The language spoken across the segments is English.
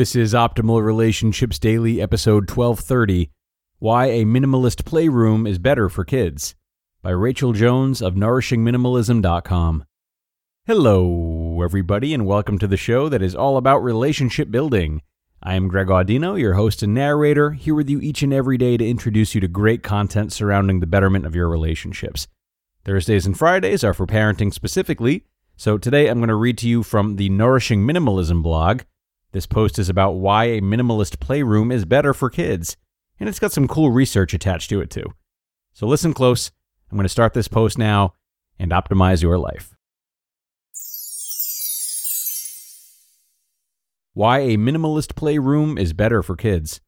This is Optimal Relationships Daily, episode 1230 Why a Minimalist Playroom is Better for Kids by Rachel Jones of NourishingMinimalism.com. Hello, everybody, and welcome to the show that is all about relationship building. I am Greg Audino, your host and narrator, here with you each and every day to introduce you to great content surrounding the betterment of your relationships. Thursdays and Fridays are for parenting specifically, so today I'm going to read to you from the Nourishing Minimalism blog this post is about why a minimalist playroom is better for kids, and it's got some cool research attached to it too. So listen close. I'm going to start this post now and optimize your life. Why a Minimalist Playroom is Better for Kids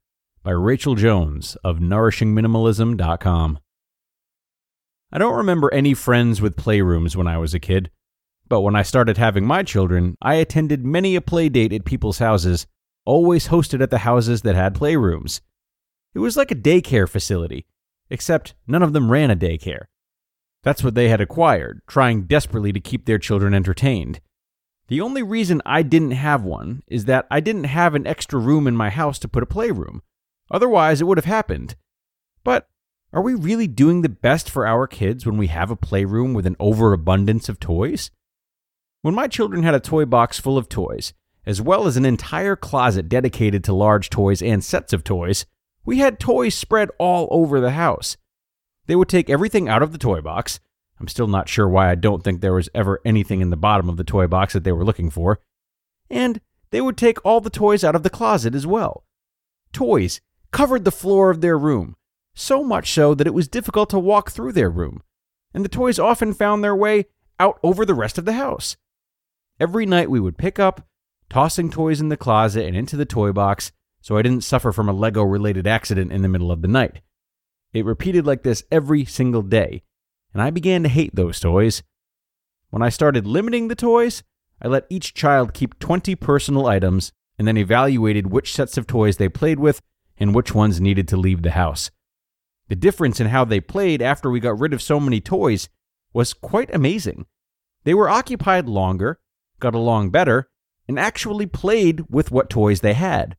by Rachel Jones of NourishingMinimalism.com. I don't remember any friends with playrooms when I was a kid. But when I started having my children, I attended many a play date at people's houses, always hosted at the houses that had playrooms. It was like a daycare facility, except none of them ran a daycare. That's what they had acquired, trying desperately to keep their children entertained. The only reason I didn't have one is that I didn't have an extra room in my house to put a playroom. Otherwise, it would have happened. But are we really doing the best for our kids when we have a playroom with an overabundance of toys? When my children had a toy box full of toys, as well as an entire closet dedicated to large toys and sets of toys, we had toys spread all over the house. They would take everything out of the toy box. I'm still not sure why I don't think there was ever anything in the bottom of the toy box that they were looking for. And they would take all the toys out of the closet as well. Toys covered the floor of their room, so much so that it was difficult to walk through their room. And the toys often found their way out over the rest of the house. Every night we would pick up, tossing toys in the closet and into the toy box so I didn't suffer from a Lego related accident in the middle of the night. It repeated like this every single day, and I began to hate those toys. When I started limiting the toys, I let each child keep 20 personal items and then evaluated which sets of toys they played with and which ones needed to leave the house. The difference in how they played after we got rid of so many toys was quite amazing. They were occupied longer, got along better, and actually played with what toys they had.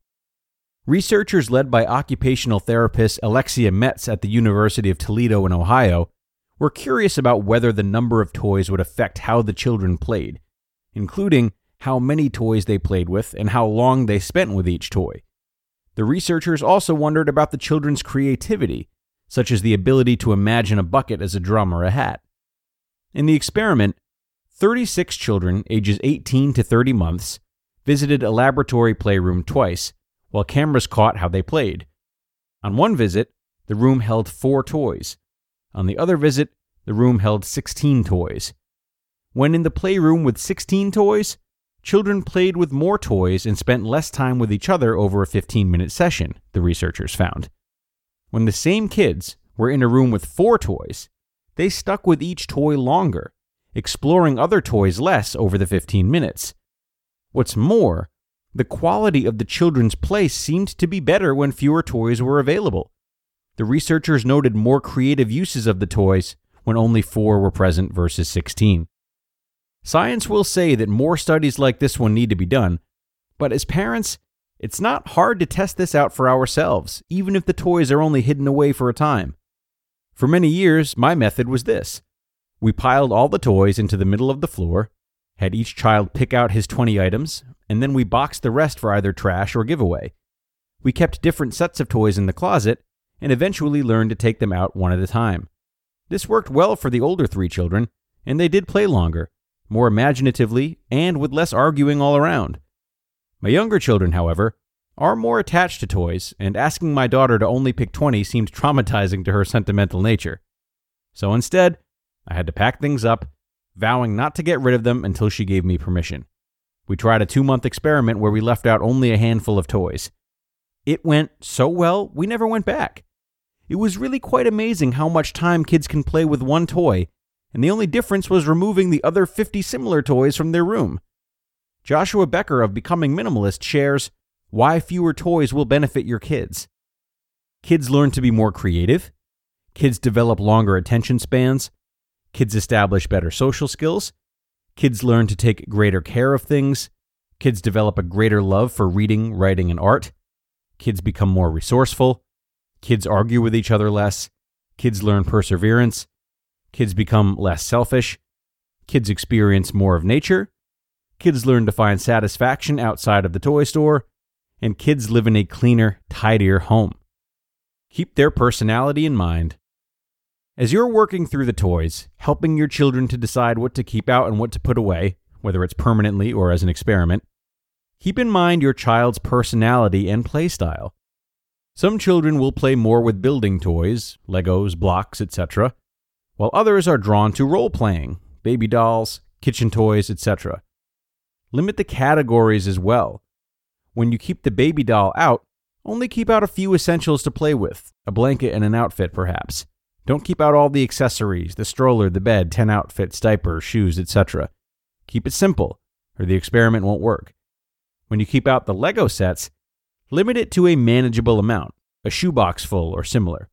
Researchers led by occupational therapist Alexia Metz at the University of Toledo in Ohio were curious about whether the number of toys would affect how the children played, including how many toys they played with and how long they spent with each toy. The researchers also wondered about the children's creativity, such as the ability to imagine a bucket as a drum or a hat. In the experiment, 36 children ages 18 to 30 months visited a laboratory playroom twice, while cameras caught how they played. On one visit, the room held four toys. On the other visit, the room held 16 toys. When in the playroom with 16 toys, children played with more toys and spent less time with each other over a 15 minute session, the researchers found. When the same kids were in a room with four toys, they stuck with each toy longer exploring other toys less over the 15 minutes. What's more, the quality of the children's play seemed to be better when fewer toys were available. The researchers noted more creative uses of the toys when only four were present versus 16. Science will say that more studies like this one need to be done, but as parents, it's not hard to test this out for ourselves, even if the toys are only hidden away for a time. For many years, my method was this we piled all the toys into the middle of the floor, had each child pick out his 20 items, and then we boxed the rest for either trash or giveaway. We kept different sets of toys in the closet and eventually learned to take them out one at a time. This worked well for the older three children, and they did play longer, more imaginatively, and with less arguing all around. My younger children, however, are more attached to toys, and asking my daughter to only pick 20 seemed traumatizing to her sentimental nature. So instead, I had to pack things up, vowing not to get rid of them until she gave me permission. We tried a two month experiment where we left out only a handful of toys. It went so well, we never went back. It was really quite amazing how much time kids can play with one toy, and the only difference was removing the other 50 similar toys from their room. Joshua Becker of Becoming Minimalist shares why fewer toys will benefit your kids. Kids learn to be more creative. Kids develop longer attention spans. Kids establish better social skills. Kids learn to take greater care of things. Kids develop a greater love for reading, writing, and art. Kids become more resourceful. Kids argue with each other less. Kids learn perseverance. Kids become less selfish. Kids experience more of nature. Kids learn to find satisfaction outside of the toy store. And kids live in a cleaner, tidier home. Keep their personality in mind. As you're working through the toys, helping your children to decide what to keep out and what to put away, whether it's permanently or as an experiment, keep in mind your child's personality and play style. Some children will play more with building toys, Legos, blocks, etc., while others are drawn to role playing, baby dolls, kitchen toys, etc. Limit the categories as well. When you keep the baby doll out, only keep out a few essentials to play with, a blanket and an outfit perhaps. Don't keep out all the accessories, the stroller, the bed, 10 outfits, diapers, shoes, etc. Keep it simple, or the experiment won't work. When you keep out the Lego sets, limit it to a manageable amount, a shoebox full or similar.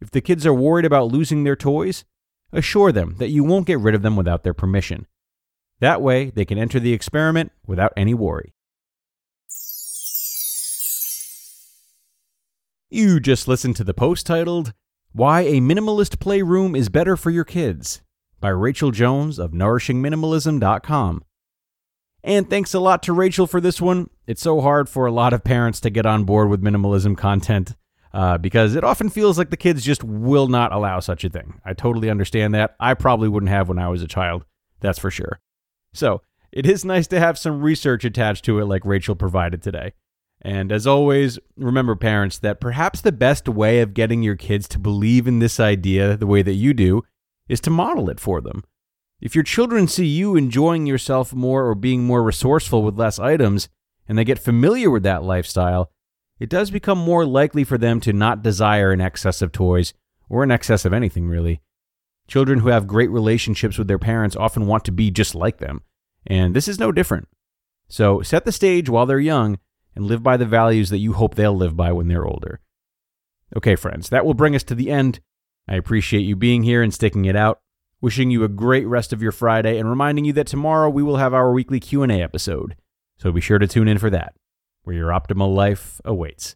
If the kids are worried about losing their toys, assure them that you won't get rid of them without their permission. That way, they can enter the experiment without any worry. You just listened to the post titled, Why a Minimalist Playroom is Better for Your Kids by Rachel Jones of NourishingMinimalism.com. And thanks a lot to Rachel for this one. It's so hard for a lot of parents to get on board with minimalism content uh, because it often feels like the kids just will not allow such a thing. I totally understand that. I probably wouldn't have when I was a child, that's for sure. So it is nice to have some research attached to it, like Rachel provided today. And as always, remember, parents, that perhaps the best way of getting your kids to believe in this idea the way that you do is to model it for them. If your children see you enjoying yourself more or being more resourceful with less items, and they get familiar with that lifestyle, it does become more likely for them to not desire an excess of toys or an excess of anything, really. Children who have great relationships with their parents often want to be just like them, and this is no different. So set the stage while they're young and live by the values that you hope they'll live by when they're older. Okay, friends, that will bring us to the end. I appreciate you being here and sticking it out. Wishing you a great rest of your Friday and reminding you that tomorrow we will have our weekly Q&A episode. So be sure to tune in for that, where your optimal life awaits.